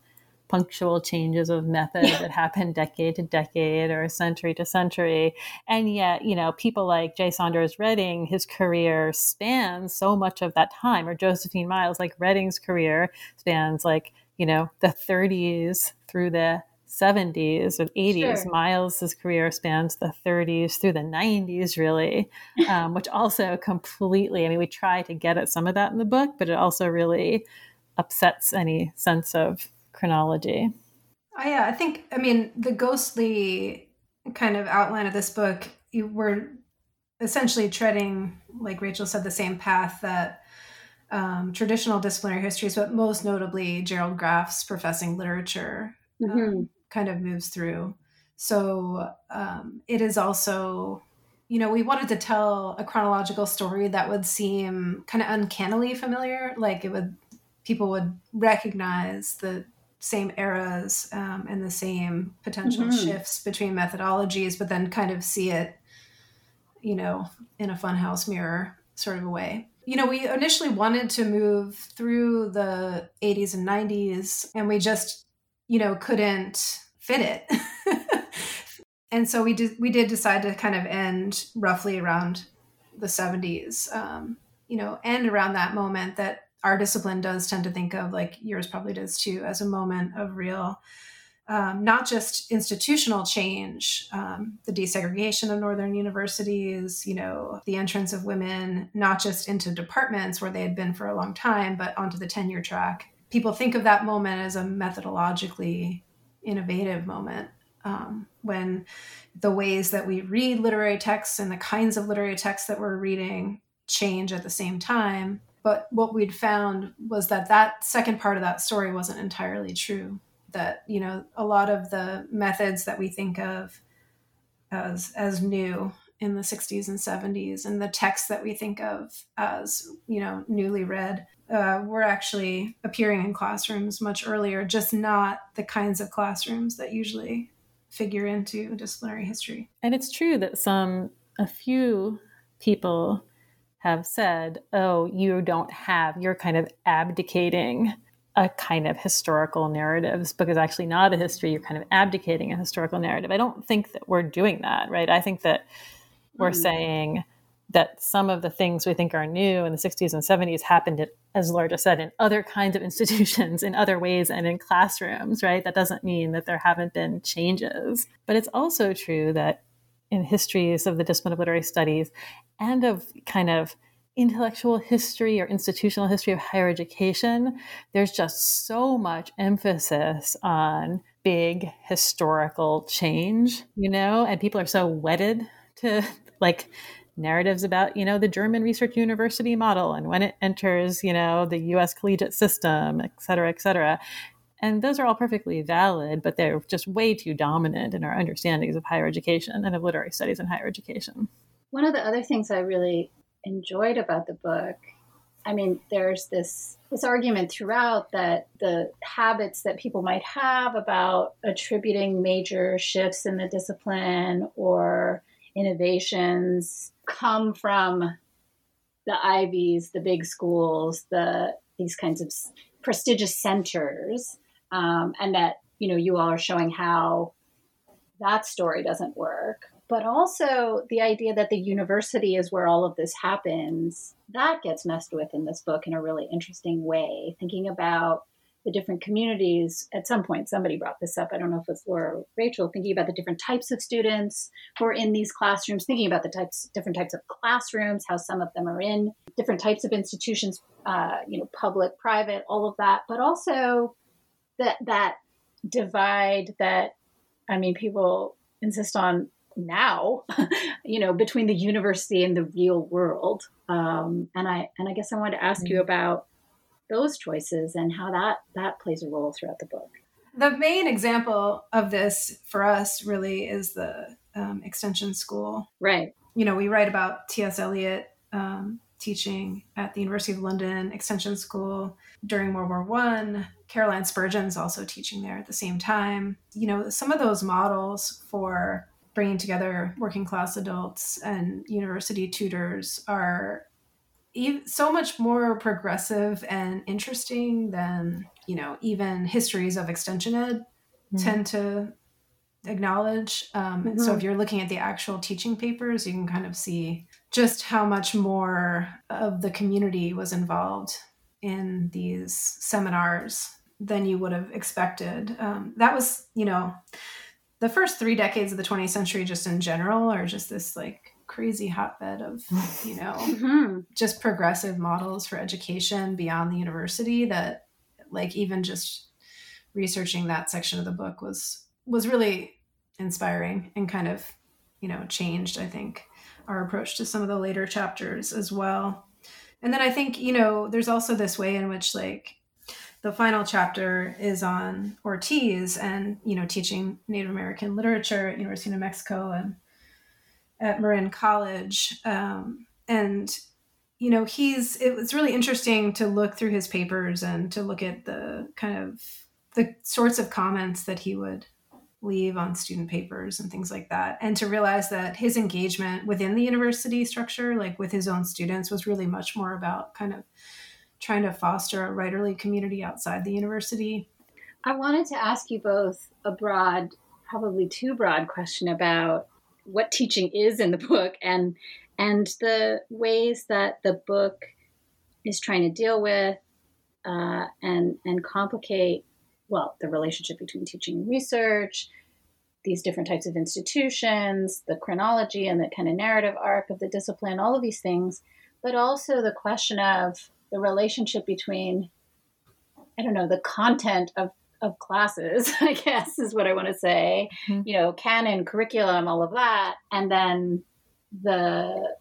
punctual changes of method that happen decade to decade or century to century. And yet, you know, people like J. Saunders Redding, his career spans so much of that time, or Josephine Miles, like Redding's career spans like, you know, the 30s through the 70s or 80s. Sure. Miles's career spans the 30s through the 90s, really, (laughs) um, which also completely, I mean, we try to get at some of that in the book, but it also really upsets any sense of chronology. Oh, yeah, I think, I mean, the ghostly kind of outline of this book, you were essentially treading, like Rachel said, the same path that um, traditional disciplinary histories, but most notably Gerald Graff's professing literature um, mm-hmm. um, kind of moves through. So um, it is also, you know, we wanted to tell a chronological story that would seem kind of uncannily familiar. Like it would, people would recognize the same eras um, and the same potential mm-hmm. shifts between methodologies, but then kind of see it, you know, in a funhouse mirror sort of a way. You know, we initially wanted to move through the 80s and 90s, and we just, you know, couldn't fit it. (laughs) and so we did we did decide to kind of end roughly around the 70s um, you know and around that moment that our discipline does tend to think of, like yours probably does too, as a moment of real, um, not just institutional change, um, the desegregation of northern universities, you know, the entrance of women, not just into departments where they had been for a long time, but onto the tenure track. People think of that moment as a methodologically innovative moment. Um, when the ways that we read literary texts and the kinds of literary texts that we're reading change at the same time but what we'd found was that that second part of that story wasn't entirely true. That you know a lot of the methods that we think of as as new in the 60s and 70s and the texts that we think of as you know newly read uh, were actually appearing in classrooms much earlier just not the kinds of classrooms that usually figure into disciplinary history and it's true that some a few people have said, oh, you don't have, you're kind of abdicating a kind of historical narratives because actually not a history, you're kind of abdicating a historical narrative. I don't think that we're doing that, right? I think that we're mm-hmm. saying that some of the things we think are new in the 60s and 70s happened, as Laura said, in other kinds of institutions, in other ways, and in classrooms, right? That doesn't mean that there haven't been changes. But it's also true that in histories of the discipline of literary studies and of kind of intellectual history or institutional history of higher education, there's just so much emphasis on big historical change, you know, and people are so wedded to like narratives about, you know, the German research university model and when it enters, you know, the US collegiate system, et cetera, et cetera. And those are all perfectly valid, but they're just way too dominant in our understandings of higher education and of literary studies in higher education. One of the other things I really enjoyed about the book, I mean, there's this this argument throughout that the habits that people might have about attributing major shifts in the discipline or innovations come from the Ivies, the big schools, the these kinds of prestigious centers, um, and that you know you all are showing how that story doesn't work. But also the idea that the university is where all of this happens that gets messed with in this book in a really interesting way. Thinking about the different communities. At some point, somebody brought this up. I don't know if it's Laura or Rachel, thinking about the different types of students who are in these classrooms, thinking about the types, different types of classrooms, how some of them are in different types of institutions, uh, you know, public, private, all of that, but also that that divide that, I mean, people insist on now, (laughs) you know, between the university and the real world. Um, and I and I guess I wanted to ask mm-hmm. you about those choices and how that that plays a role throughout the book. The main example of this for us really is the um, extension school. Right. You know, we write about T.S. Eliot um, teaching at the University of London Extension School during World War One. Caroline Spurgeon's also teaching there at the same time. You know, some of those models for bringing together working class adults and university tutors are so much more progressive and interesting than you know even histories of extension ed mm-hmm. tend to acknowledge um, mm-hmm. so if you're looking at the actual teaching papers you can kind of see just how much more of the community was involved in these seminars than you would have expected um, that was you know the first three decades of the 20th century just in general are just this like crazy hotbed of you know (laughs) mm-hmm. just progressive models for education beyond the university that like even just researching that section of the book was was really inspiring and kind of you know changed i think our approach to some of the later chapters as well and then i think you know there's also this way in which like the final chapter is on ortiz and you know teaching native american literature at university of new mexico and at Marin College. Um, and, you know, he's, it was really interesting to look through his papers and to look at the kind of the sorts of comments that he would leave on student papers and things like that. And to realize that his engagement within the university structure, like with his own students, was really much more about kind of trying to foster a writerly community outside the university. I wanted to ask you both a broad, probably too broad question about what teaching is in the book and and the ways that the book is trying to deal with uh, and and complicate well the relationship between teaching and research these different types of institutions the chronology and the kind of narrative arc of the discipline all of these things but also the question of the relationship between i don't know the content of of classes, (laughs) I guess is what I want to say. Mm-hmm. You know, canon, curriculum, all of that, and then the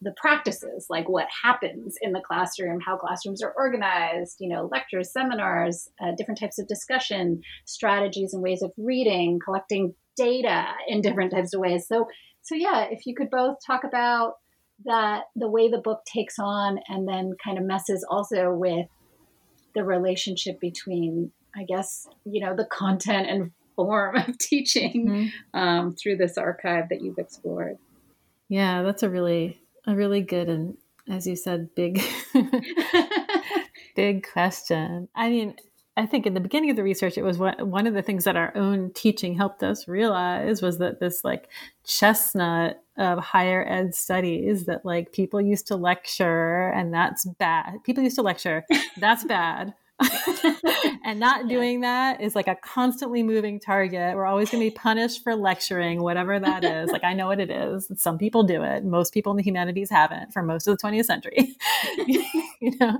the practices, like what happens in the classroom, how classrooms are organized, you know, lectures, seminars, uh, different types of discussion, strategies and ways of reading, collecting data in different types of ways. So, so yeah, if you could both talk about that, the way the book takes on, and then kind of messes also with the relationship between, I guess, you know, the content and form of (laughs) teaching mm-hmm. um, through this archive that you've explored. Yeah, that's a really, a really good and, as you said, big, (laughs) big question. I mean, I think in the beginning of the research, it was one, one of the things that our own teaching helped us realize was that this like chestnut of higher ed studies that like people used to lecture and that's bad. People used to lecture, that's (laughs) bad. (laughs) and not doing that is like a constantly moving target. We're always going to be punished for lecturing, whatever that is. like I know what it is. Some people do it. Most people in the humanities haven't for most of the 20th century. (laughs) you know,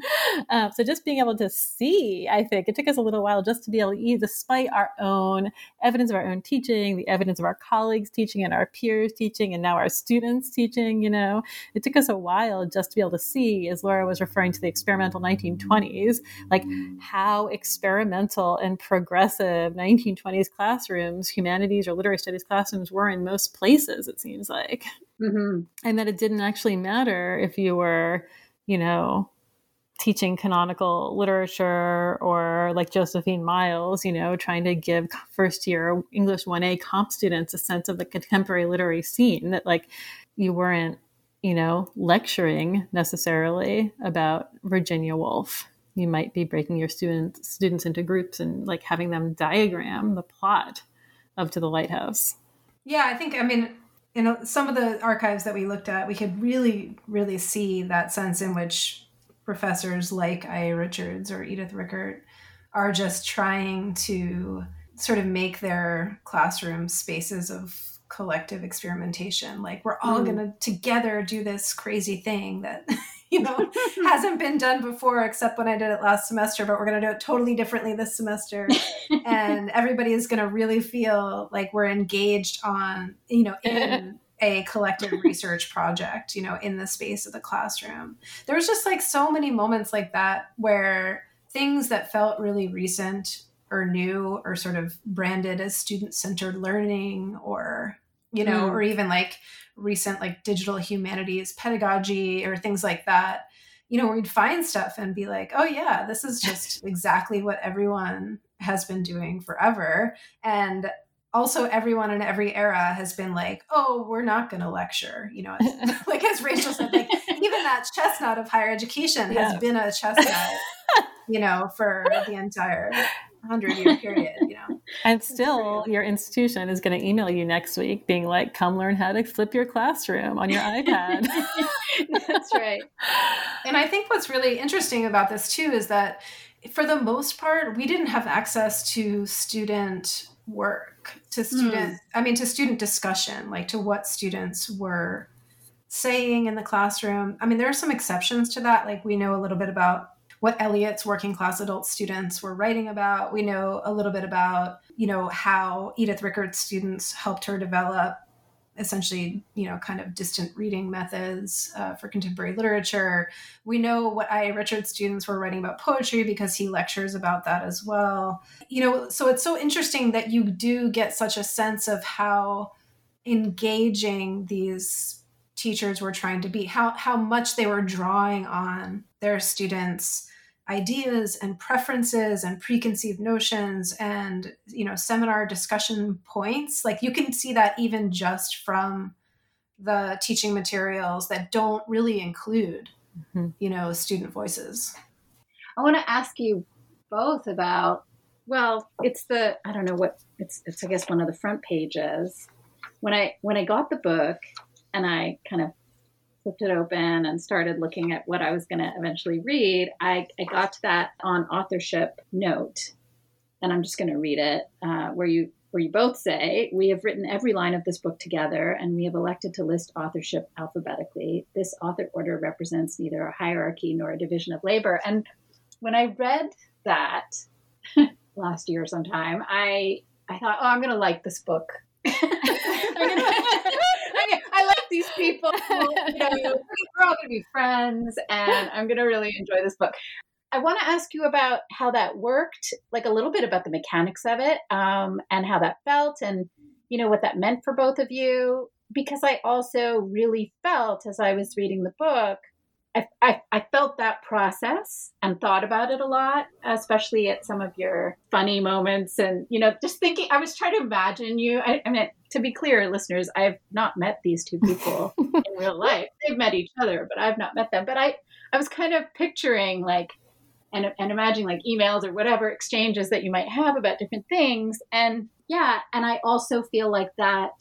um, so just being able to see, I think it took us a little while just to be able to, despite our own evidence of our own teaching, the evidence of our colleagues teaching, and our peers teaching, and now our students teaching. You know, it took us a while just to be able to see, as Laura was referring to the experimental 1920s, like how experimental and progressive 1920s classrooms, humanities or literary studies classrooms were in most places, it seems like. Mm-hmm. And that it didn't actually matter if you were, you know, teaching canonical literature or like Josephine Miles, you know, trying to give first year English 1A comp students a sense of the contemporary literary scene that like you weren't, you know, lecturing necessarily about Virginia Woolf you might be breaking your students students into groups and like having them diagram the plot of to the lighthouse yeah i think i mean you know some of the archives that we looked at we could really really see that sense in which professors like ia richards or edith rickert are just trying to sort of make their classroom spaces of collective experimentation like we're all mm. going to together do this crazy thing that (laughs) (laughs) you know, hasn't been done before except when I did it last semester, but we're going to do it totally differently this semester. (laughs) and everybody is going to really feel like we're engaged on, you know, in (laughs) a collective research project, you know, in the space of the classroom. There was just like so many moments like that where things that felt really recent or new or sort of branded as student centered learning or you know mm. or even like recent like digital humanities pedagogy or things like that you know where we'd find stuff and be like oh yeah this is just (laughs) exactly what everyone has been doing forever and also everyone in every era has been like oh we're not going to lecture you know (laughs) (laughs) like as rachel said like even that chestnut of higher education yeah. has been a chestnut you know for the entire hundred year period, you know. (laughs) And still, your institution is going to email you next week, being like, "Come learn how to flip your classroom on your iPad." (laughs) That's right. And I think what's really interesting about this too is that, for the most part, we didn't have access to student work, to student. Mm. I mean, to student discussion, like to what students were saying in the classroom. I mean, there are some exceptions to that. Like we know a little bit about what Eliot's working class adult students were writing about. We know a little bit about, you know, how Edith Rickert's students helped her develop essentially, you know, kind of distant reading methods uh, for contemporary literature. We know what I. Richards students were writing about poetry because he lectures about that as well. You know, so it's so interesting that you do get such a sense of how engaging these teachers were trying to be, how how much they were drawing on their students ideas and preferences and preconceived notions and you know seminar discussion points. Like you can see that even just from the teaching materials that don't really include mm-hmm. you know student voices. I want to ask you both about well it's the i don't know what it's it's i guess one of the front pages. When i when i got the book and i kind of flipped it open and started looking at what I was going to eventually read, I, I got to that on authorship note, and I'm just going to read it, uh, where you where you both say, We have written every line of this book together, and we have elected to list authorship alphabetically. This author order represents neither a hierarchy nor a division of labor. And when I read that (laughs) last year or sometime, I I thought, oh, I'm going to like this book. (laughs) (laughs) people. You know, we're all going to be friends, and I'm going to really enjoy this book. I want to ask you about how that worked, like a little bit about the mechanics of it, um, and how that felt, and you know what that meant for both of you. Because I also really felt as I was reading the book I, I, I, felt that process and thought about it a lot, especially at some of your funny moments. And, you know, just thinking, I was trying to imagine you. I, I mean, to be clear, listeners, I've not met these two people (laughs) in real life. They've met each other, but I've not met them. But I, I was kind of picturing like, and, and imagining like emails or whatever exchanges that you might have about different things. And yeah, and I also feel like that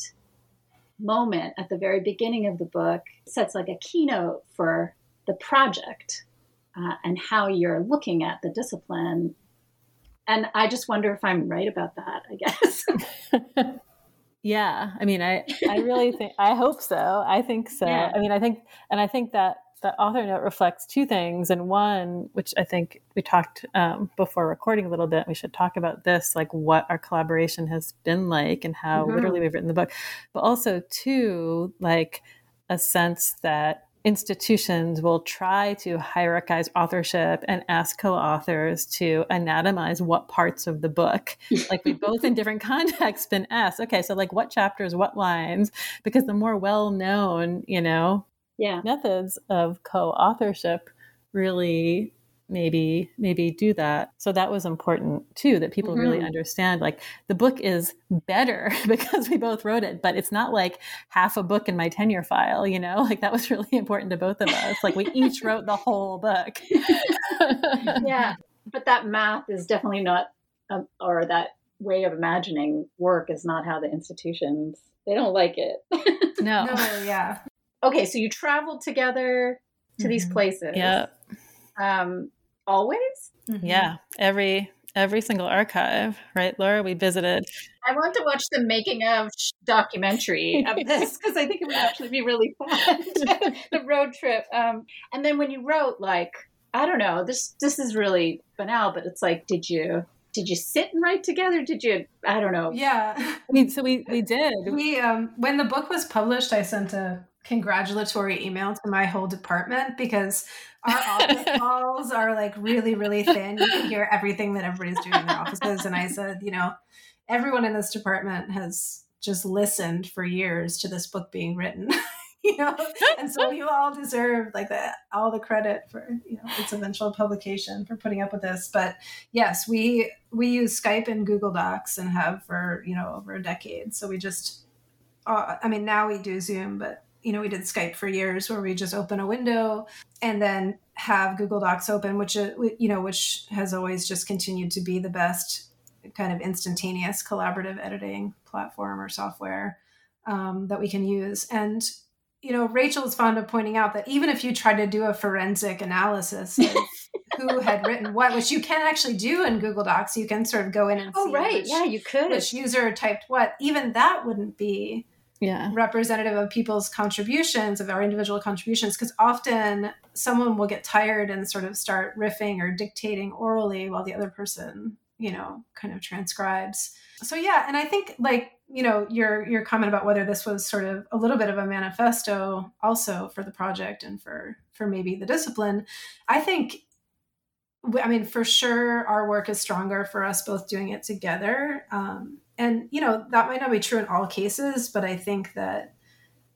moment at the very beginning of the book sets like a keynote for the project uh, and how you're looking at the discipline. And I just wonder if I'm right about that, I guess. (laughs) yeah. I mean, I, I really (laughs) think, I hope so. I think so. Yeah. I mean, I think, and I think that the author note reflects two things. And one, which I think we talked um, before recording a little bit, we should talk about this, like what our collaboration has been like and how mm-hmm. literally we've written the book. But also, two, like a sense that institutions will try to hierarchize authorship and ask co-authors to anatomize what parts of the book (laughs) like we both in different contexts been asked okay so like what chapters what lines because the more well known you know yeah. methods of co-authorship really maybe maybe do that. So that was important too that people mm-hmm. really understand like the book is better (laughs) because we both wrote it but it's not like half a book in my tenure file you know? Like that was (laughs) really important to both of us. Like we each wrote the whole book. Yeah (laughs) but that math is definitely not um, or that way of imagining work is not how the institutions they don't like it. No. No yeah. Okay so you traveled together to mm-hmm. these places. Yeah um always mm-hmm. yeah every every single archive right laura we visited i want to watch the making of documentary of this (laughs) because i think it would actually be really fun (laughs) the road trip um and then when you wrote like i don't know this this is really banal but it's like did you did you sit and write together? Did you? I don't know. Yeah. I mean, so we we did. We um when the book was published, I sent a congratulatory email to my whole department because our office (laughs) calls are like really, really thin. You can hear everything that everybody's doing in their offices. And I said, you know, everyone in this department has just listened for years to this book being written. (laughs) you know, and so you all deserve like the all the credit for you know its eventual publication for putting up with this. But yes, we we use Skype and Google Docs and have for you know over a decade. So we just, uh, I mean, now we do Zoom, but you know, we did Skype for years where we just open a window and then have Google Docs open, which, uh, you know, which has always just continued to be the best kind of instantaneous collaborative editing platform or software um, that we can use. And, you know, Rachel is fond of pointing out that even if you try to do a forensic analysis of (laughs) who had written what, which you can actually do in Google Docs, you can sort of go in and oh, see right. which, yeah, you could. which user typed what. Even that wouldn't be yeah. representative of people's contributions of our individual contributions because often someone will get tired and sort of start riffing or dictating orally while the other person you know kind of transcribes so yeah and i think like you know your your comment about whether this was sort of a little bit of a manifesto also for the project and for for maybe the discipline i think I mean, for sure, our work is stronger for us both doing it together. Um, and you know that might not be true in all cases but i think that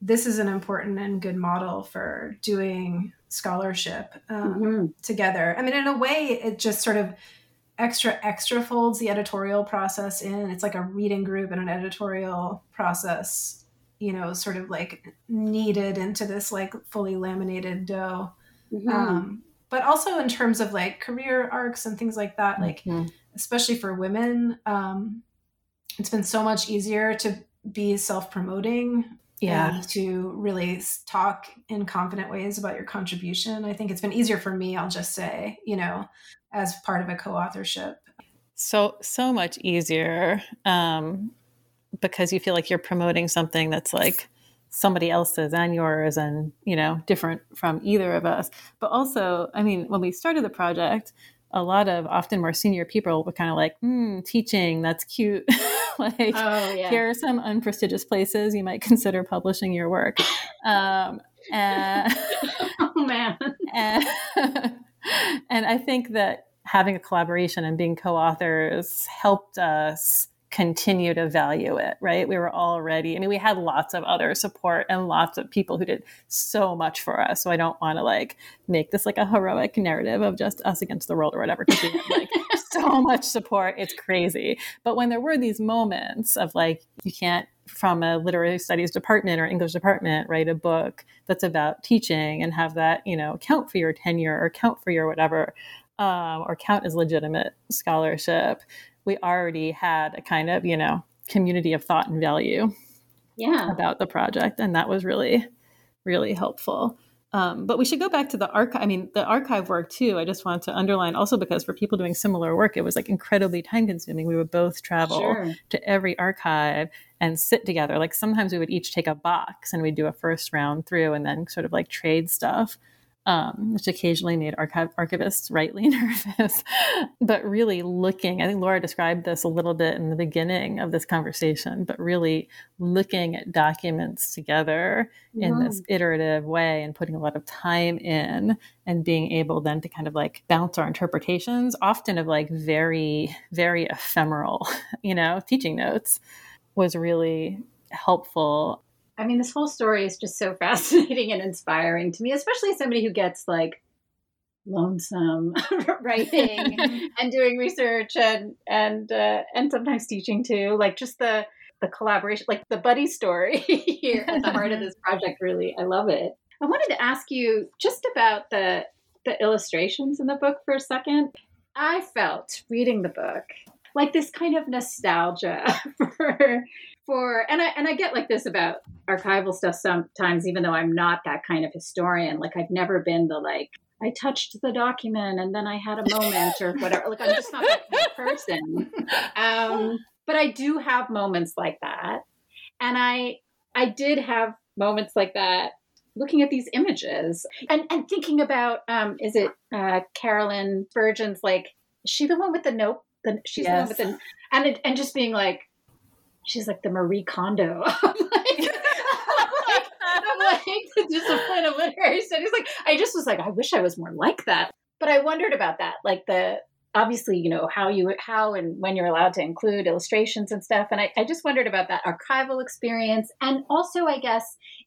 this is an important and good model for doing scholarship um, mm-hmm. together i mean in a way it just sort of extra extra folds the editorial process in it's like a reading group and an editorial process you know sort of like kneaded into this like fully laminated dough mm-hmm. um, but also in terms of like career arcs and things like that like mm-hmm. especially for women um, it's been so much easier to be self-promoting yeah. to really talk in confident ways about your contribution. I think it's been easier for me i'll just say you know as part of a co-authorship. So so much easier um, because you feel like you're promoting something that's like somebody else's and yours and you know different from either of us. But also i mean when we started the project a lot of often more senior people were kind of like, mm, teaching, that's cute. (laughs) like, oh, yeah. here are some unprestigious places you might consider publishing your work. Um, and, (laughs) oh, man. (laughs) And, and I think that having a collaboration and being co authors helped us continue to value it, right? We were already, I mean, we had lots of other support and lots of people who did so much for us. So I don't want to like make this like a heroic narrative of just us against the world or whatever, because we had like (laughs) so much support. It's crazy. But when there were these moments of like, you can't from a literary studies department or English department write a book that's about teaching and have that, you know, count for your tenure or count for your whatever. Um, or count as legitimate scholarship we already had a kind of, you know, community of thought and value yeah. about the project. And that was really, really helpful. Um, but we should go back to the archive. I mean, the archive work too. I just wanted to underline also because for people doing similar work, it was like incredibly time consuming. We would both travel sure. to every archive and sit together. Like sometimes we would each take a box and we'd do a first round through and then sort of like trade stuff um, which occasionally made archive archivists rightly (laughs) nervous. but really looking, I think Laura described this a little bit in the beginning of this conversation, but really looking at documents together mm-hmm. in this iterative way and putting a lot of time in and being able then to kind of like bounce our interpretations, often of like very, very ephemeral, (laughs) you know, teaching notes was really helpful I mean, this whole story is just so (laughs) fascinating and inspiring to me, especially somebody who gets like lonesome (laughs) writing (laughs) and doing research and and uh, and sometimes teaching too. Like just the the collaboration, like the buddy story here at the heart of this project. Really, I love it. I wanted to ask you just about the the illustrations in the book for a second. I felt reading the book like this kind of nostalgia for for and I and I get like this about archival stuff sometimes, even though I'm not that kind of historian. Like I've never been the like I touched the document and then I had a moment or whatever. Like I'm just not that kind of person. Um, but I do have moments like that, and I I did have moments like that looking at these images and and thinking about um, is it uh, Caroline Spurgeon's like is she the one with the note? The, she's yes. the one with the and it, and just being like she's like the Marie Kondo. (laughs) Like, (laughs) (laughs) the discipline of literary studies. Like, I just was like, I wish I was more like that. But I wondered about that, like the obviously, you know, how you how and when you're allowed to include illustrations and stuff. And I, I just wondered about that archival experience, and also, I guess,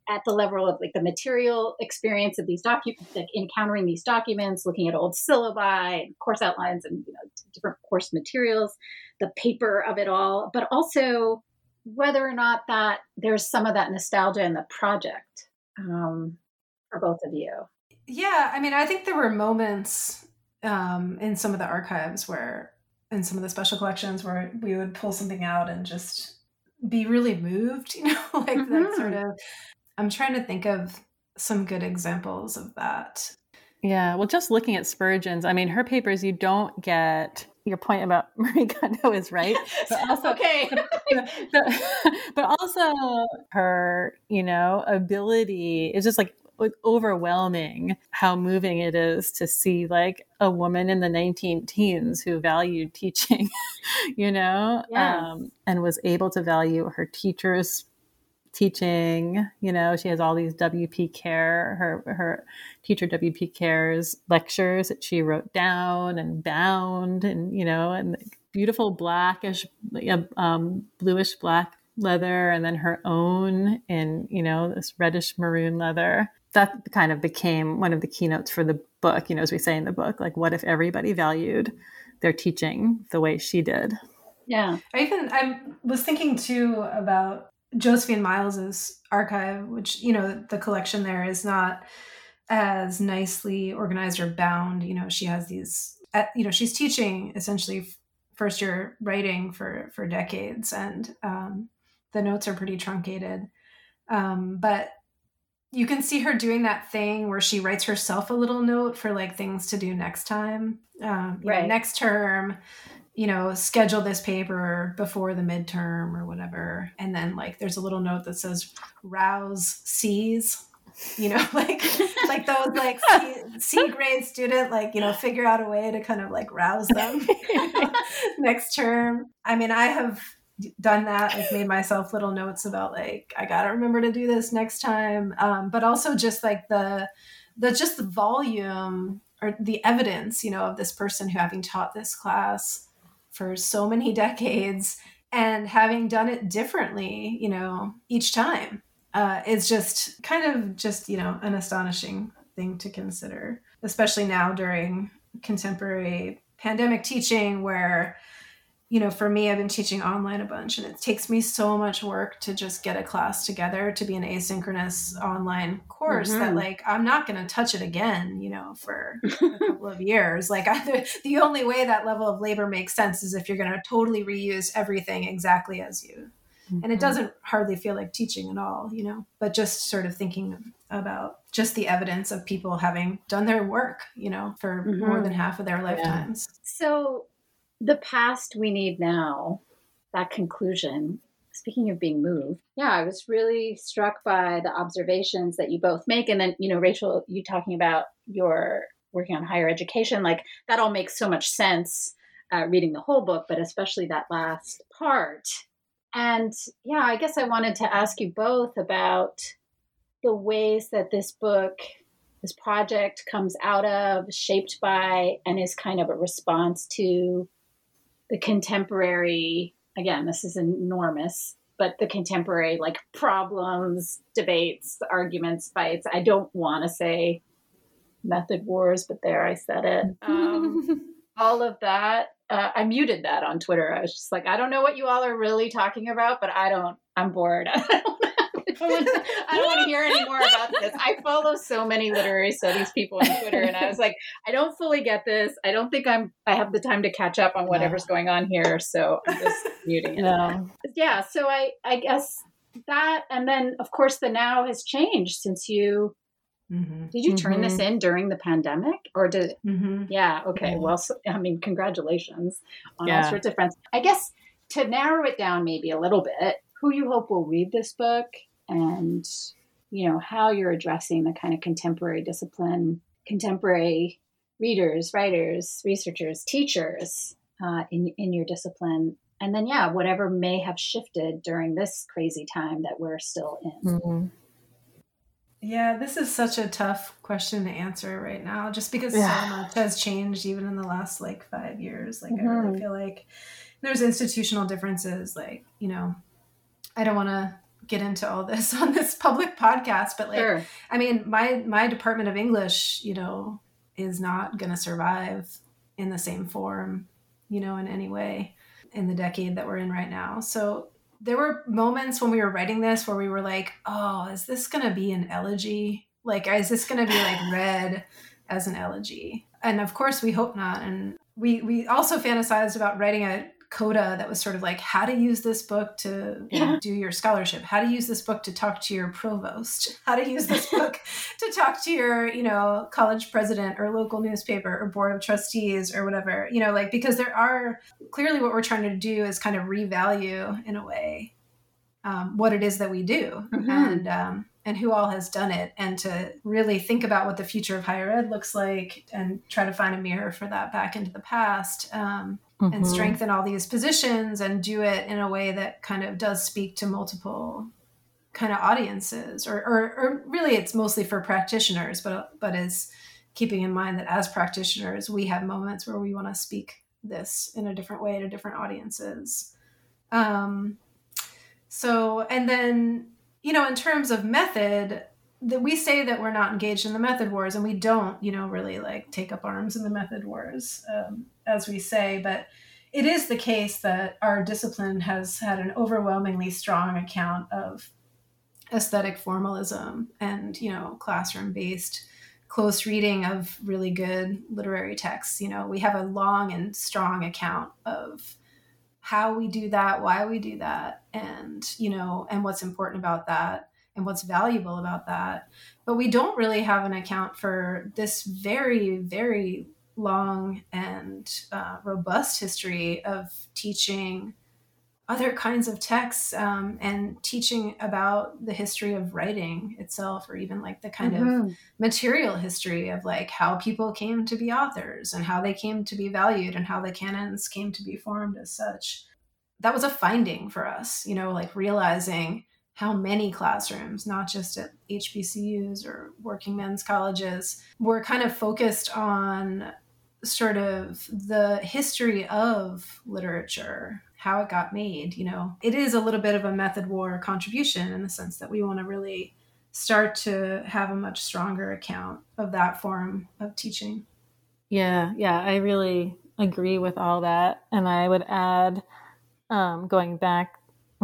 at the level of like the material experience of these documents, like encountering these documents, looking at old syllabi and course outlines and you know different course materials, the paper of it all, but also whether or not that there's some of that nostalgia in the project um, for both of you. Yeah, I mean, I think there were moments um, in some of the archives where, in some of the special collections, where we would pull something out and just be really moved, (laughs) you know, like mm-hmm. that sort of. I'm trying to think of some good examples of that. Yeah, well, just looking at Spurgeon's, I mean, her papers, you don't get your point about (laughs) Marie Kondo is right, (laughs) but also okay, but, but also her, you know, ability is just like overwhelming how moving it is to see like a woman in the 19 teens who valued teaching (laughs) you know yeah. um, and was able to value her teachers teaching. You know, she has all these WP Ker, her her teacher WP Ker's lectures that she wrote down and bound, and you know, and beautiful blackish, um, bluish black leather, and then her own in you know this reddish maroon leather. That kind of became one of the keynotes for the book. You know, as we say in the book, like what if everybody valued their teaching the way she did? Yeah. I even I was thinking too about Josephine Miles's archive, which you know the collection there is not as nicely organized or bound. You know, she has these. You know, she's teaching essentially first year writing for for decades, and um, the notes are pretty truncated. Um, but you can see her doing that thing where she writes herself a little note for like things to do next time, um, right. Know, next term you know, schedule this paper before the midterm or whatever. And then like there's a little note that says rouse C's, you know, (laughs) like like those like C, C grade student, like, you know, figure out a way to kind of like rouse them (laughs) (laughs) next term. I mean, I have done that like made myself little notes about like i gotta remember to do this next time. Um, but also just like the the just the volume or the evidence you know of this person who having taught this class for so many decades and having done it differently, you know, each time uh, is just kind of just, you know, an astonishing thing to consider, especially now during contemporary pandemic teaching where you know, for me, I've been teaching online a bunch, and it takes me so much work to just get a class together to be an asynchronous online course mm-hmm. that, like, I'm not going to touch it again, you know, for a (laughs) couple of years. Like, (laughs) I, the only way that level of labor makes sense is if you're going to totally reuse everything exactly as you and it Mhm. doesn't hardly feel like teaching at all you know but just sort of thinking about just the evidence of people having done their work you know for more Mhm. than half of their lifetimes So, the past we need now, that conclusion, speaking of being moved, yeah, I was really struck by the observations that you both make. And then, you know, Rachel, you talking about your working on higher education, like that all makes so much sense uh, reading the whole book, but especially that last part. And yeah, I guess I wanted to ask you both about the ways that this book this project comes out of, shaped by, and is kind of a response to the contemporary, again, this is enormous, but the contemporary like problems, debates, arguments, fights. I don't want to say method wars, but there I said it. (laughs) Um, all of that. Uh, I muted that on Twitter. I was just like, I don't know what you all are really talking about, but I don't, I'm bored. (laughs) I don't (laughs) I don't want to hear any more about this. I follow so many literary studies people on Twitter, and I was like, I don't fully get this. I don't think I'm. I have the time to catch up on whatever's going on here, so I'm just (laughs) muting it. No. Yeah. So I, I guess that, and then of course the now has changed since you. mm-hmm. Did you turn this Mhm. in during the pandemic, or did? Mm-hmm. Yeah. Okay. Yeah. Well, so, I mean, congratulations on all sorts of friends. I guess to narrow it down maybe a little bit, who you hope will read this book, and you know how you're addressing the kind of contemporary discipline, contemporary readers, writers, researchers, teachers uh, in in your discipline, and then yeah, whatever may have shifted during this crazy time that we're still in. Mhm. Yeah, this is such a tough question to answer right now, just because Yeah. so much has changed even in the last like five years. Like, I Mhm. really feel like there's institutional differences. Like, you know, I don't want to get into all this (laughs) on this public podcast, but like, Sure. I mean, my my department of English, you know, is not going to survive in the same form, you know, in any way in the decade that we're in right now. So there were moments when we were writing this where we were like, "Oh, is this going to be an elegy? Like, is this going to be like (laughs) read as an elegy?" And of course, we hope not. And we we also fantasized about writing a coda that was sort of like how to use this book to Yeah. do your scholarship, how to use this book to talk to your provost, (laughs) how to use this book (laughs) to talk to your, you know, college president or local newspaper or board of trustees or whatever, you know, like because there are clearly what we're trying to do is kind of revalue in a way um, what it is that we do. Mhm. and um, and who all has done it. And to really think about what the future of higher ed looks like and try to find a mirror for that back into the past um, and Mhm. strengthen all these positions and do it in a way that kind of does speak to multiple kind of audiences or, or, or really it's mostly for practitioners but but is keeping in mind that as practitioners we have moments where we want to speak this in a different way to different audiences um, so and then you know in terms of method that we say that we're not engaged in the method wars and we don't you know really like take up arms in the method wars um, as we say but it is the case that our discipline has had an overwhelmingly strong account of aesthetic formalism and you know classroom based close reading of really good literary texts. You know we have a long and strong account of how we do that why we do that and you know and what's important about that and what's valuable about that but we don't really have an account for this very very long and uh, robust history of teaching other kinds of texts um, and teaching about the history of writing itself or even like the kind of Mhm. material history of like how people came to be authors and how they came to be valued and how the canons came to be formed as such that was a finding for us you know like realizing how many classrooms not just at hbcus or working men's colleges were kind of focused on sort of the history of literature how it got made you know it is a little bit of a method war contribution in the sense that we want to really start to have a much stronger account of that form of teaching Yeah, yeah, I really agree with all that. And I would add, um, going back,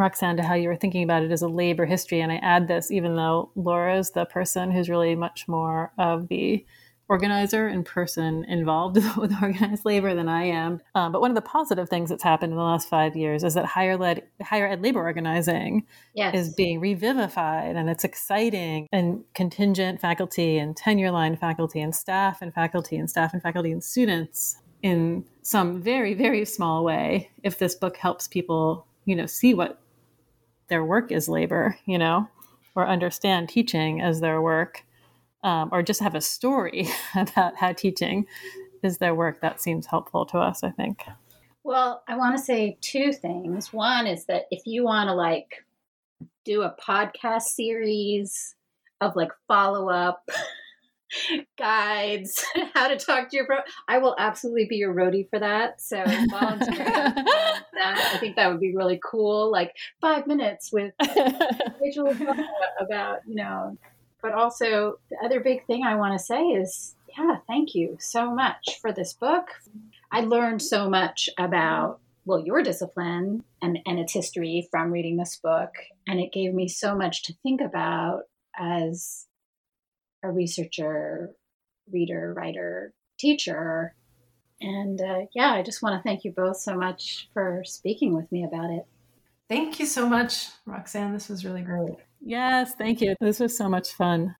Roxanne, to how you were thinking about it as a labor history. And I add this, even though Laura's the person who's really much more of the organizer and person involved (laughs) with organized labor than I am. Um, but one of the positive things that's happened in the last five years is that higher led higher ed labor organizing yes. is being revivified and it's exciting. And contingent faculty and tenure line faculty and staff and faculty and staff and faculty and students in some very very small way. If this book helps people, you know, see what their work is labor, you know, or understand teaching as their work um, or just have a story (laughs) about how teaching is their work, that seems helpful to us, I think. Well, I want to say two things. One is that if you want to like do a podcast series of like follow up (laughs) (laughs) guides, (laughs) how to talk to your pro, I will absolutely be your roadie for that. So volunteer (laughs) that. I think that would be really cool. Like five minutes with Rachel about you know but also, the other big thing I want to say is yeah, thank you so much for this book. I learned so much about, well, your discipline and, and its history from reading this book. And it gave me so much to think about as a researcher, reader, writer, teacher. And uh, yeah, I just want to thank you both so much for speaking with me about it. Thank you so much, Roxanne. This was really great. Yes, thank you. This was so much fun.